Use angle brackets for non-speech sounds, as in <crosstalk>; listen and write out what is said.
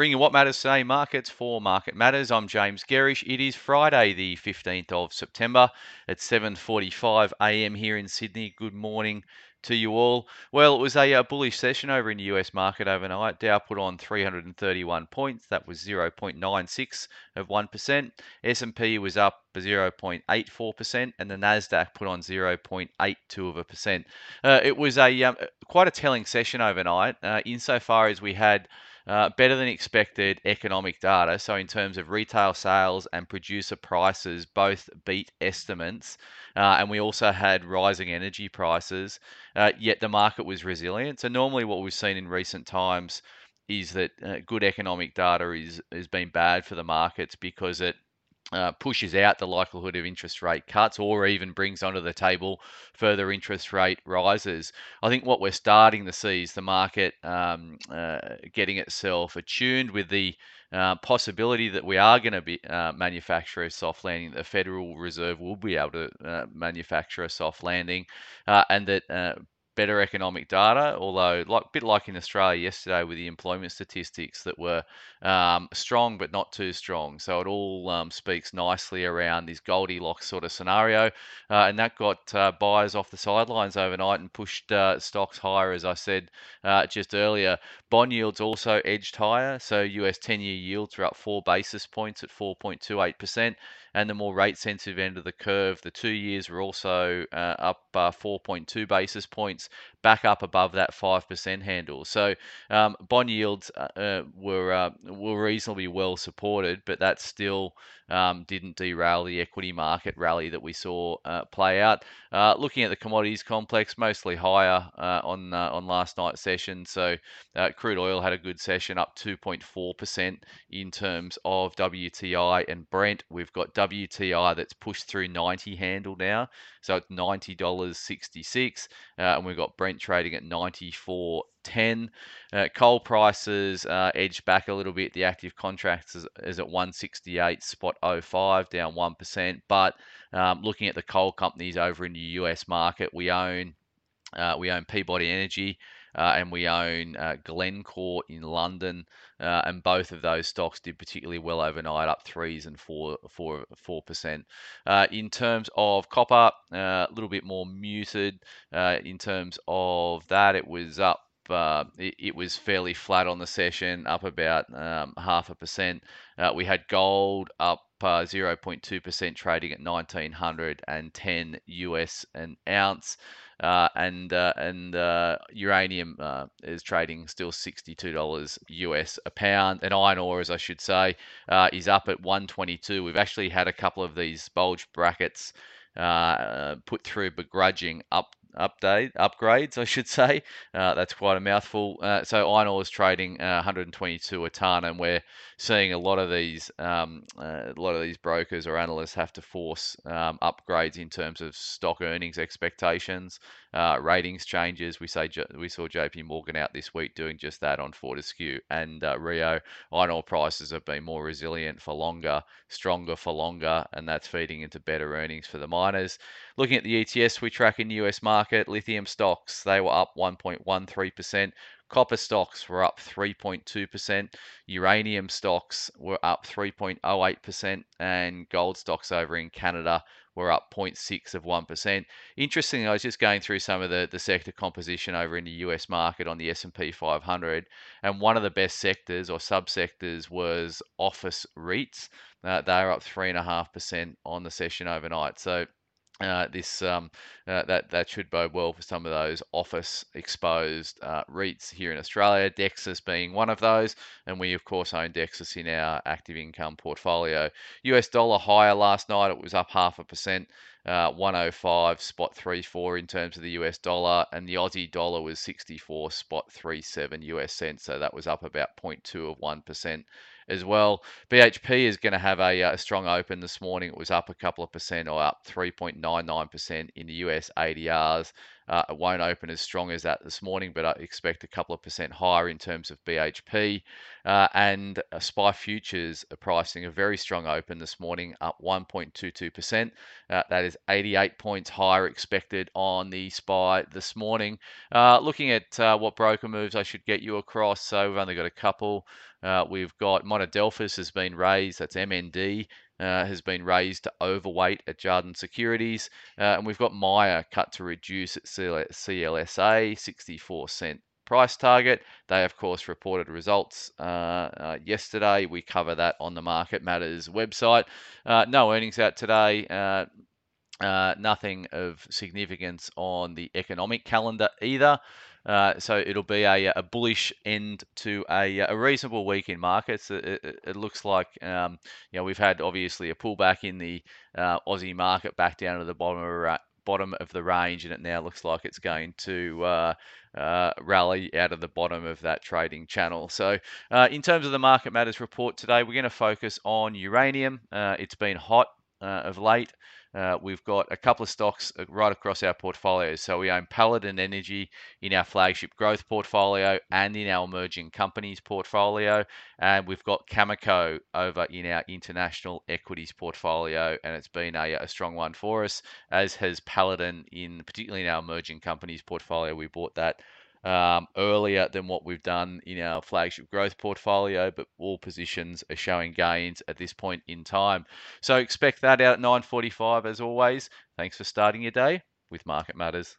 Bringing what matters today, markets for Market Matters. I'm James Gerrish. It is Friday, the 15th of September at 7:45 a.m. here in Sydney. Good morning to you all. Well, it was a, a, bullish session over in the US market overnight. Dow put on 331 points. That was 0.96 of 1%. S&P was up 0.84%, and the Nasdaq put on 0.82 of a percent. Uh, it was a um, quite a telling session overnight, uh, insofar as we had uh, better than expected economic data. So, in terms of retail sales and producer prices, both beat estimates. Uh, and we also had rising energy prices, uh, yet the market was resilient. So, normally, what we've seen in recent times is that uh, good economic data is has been bad for the markets because it uh, pushes out the likelihood of interest rate cuts or even brings onto the table further interest rate rises. I think what we're starting to see is the market um, uh, getting itself attuned with the uh, possibility that we are going to be uh, manufacture a soft landing. The Federal Reserve will be able to uh, manufacture a soft landing, uh, and that better economic data, although like a bit like in Australia yesterday with the employment statistics that were um, strong but not too strong. So it all um, speaks nicely around this Goldilocks sort of scenario, uh, and that got uh, buyers off the sidelines overnight and pushed uh, stocks higher, as I said uh, just earlier. Bond yields also edged higher, so US 10-year yields are up four basis points at 4.28 percent and the more rate sensitive end of the curve, the two years were also uh, up uh, 4.2 basis points, back up above that 5% handle. So um, bond yields uh, uh were uh, were reasonably well supported, but that's still um, didn't derail the equity market rally that we saw uh, play out. looking at the commodities complex, mostly higher on on last night's session. So crude oil had a good session, up 2.4% in terms of WTI and Brent. We've got WTI that's pushed through 90 handle now, so it's $90.66, uh, and we've got Brent trading at 94.10. Uh, coal prices uh, edged back a little bit. The active contracts is, is at 168 spot 05, down 1%. But um, looking at the coal companies over in the US market, we own uh, we own Peabody Energy uh, and we own uh, Glencore in London, uh, and both of those stocks did particularly well overnight, up threes and four four four percent. Uh, in terms of copper, uh, a little bit more muted. Uh, in terms of that, it was up. It, it, was fairly flat on the session, up about um, half a percent. we had gold up 0.2% trading at 1910 US an ounce. Uh, and uh, and uh, uranium uh, is trading still $62 US a pound, and iron ore, as I should say, uh, is up at 122. We've actually had a couple of these bulge brackets uh, put through begrudging up update upgrades, I should <laughs> say. Uh, that's quite a mouthful. Uh, so iron ore is trading uh, 122 a ton, and we're seeing a lot of these um, uh, a lot of these brokers or analysts have to force um, upgrades in terms of stock earnings expectations, uh, ratings changes. We say we saw J.P. Morgan out this week doing just that on Fortescue and uh, Rio. Iron ore prices have been more resilient for longer, stronger for longer, and that's feeding into better earnings for the miners. Looking at the ETS we track in the US market, lithium stocks, they were up 1.13%. Copper stocks were up 3.2%. Uranium stocks were up 3.08%. And gold stocks over in Canada were up 0.6 of 1%. Interestingly, I was just going through some of the, the sector composition over in the US market on the S&P 500, and one of the best sectors or subsectors was office REITs. Uh, they are up 3.5% on the session overnight. So uh, this um, uh, that that should bode well for some of those office exposed uh, REITs here in Australia. Dexus being one of those, and we of course own Dexus in our active income portfolio. US dollar higher last night; it was up half a percent. Uh, 105 spot 34 in terms of the US dollar, and the Aussie dollar was 64 spot 37 US cents, so that was up about 0.2 of one percent as well. BHP is going to have a, uh, a, strong open this morning. It was up a couple of percent or up 3.99% in the US ADRs. Uh, it won't open as strong as that this morning, but I expect a couple of percent higher in terms of BHP. Uh, and uh, SPI futures are pricing a very strong open this morning, up 1.22%. Uh, that is 88 points higher expected on the SPI this morning. Uh, looking at uh, what broker moves I should get you across, so we've only got a couple. Uh, we've got Monadelphous has been raised, that's MND. Uh, has been raised to overweight at Jarden Securities. Uh, and we've got Myer cut to reduce at CLSA, 64 cent price target. They, of course, reported results uh, uh, yesterday. We cover that on the Market Matters website. Uh, no earnings out today. Uh, uh, nothing of significance on the economic calendar either. Uh, so it'll be a, a, bullish end to a, a reasonable week in markets. It, it, it looks like um, you know we've had obviously a pullback in the uh, Aussie market back down to the bottom of bottom of the range, and it now looks like it's going to uh, uh, rally out of the bottom of that trading channel. So, uh, in terms of the market matters report today, we're going to focus on uranium. Uh, it's been hot uh, of late. Uh, we've got a couple of stocks uh, right across our portfolio. So we own Paladin Energy in our flagship growth portfolio and in our emerging companies portfolio. And we've got Cameco over in our international equities portfolio. And it's been a, a strong one for us, as has Paladin in particularly in our emerging companies portfolio. We bought that um, earlier than what we've done in our flagship growth portfolio, but all positions are showing gains at this point in time. So expect that out at 9:45 as always. Thanks for starting your day with Market Matters.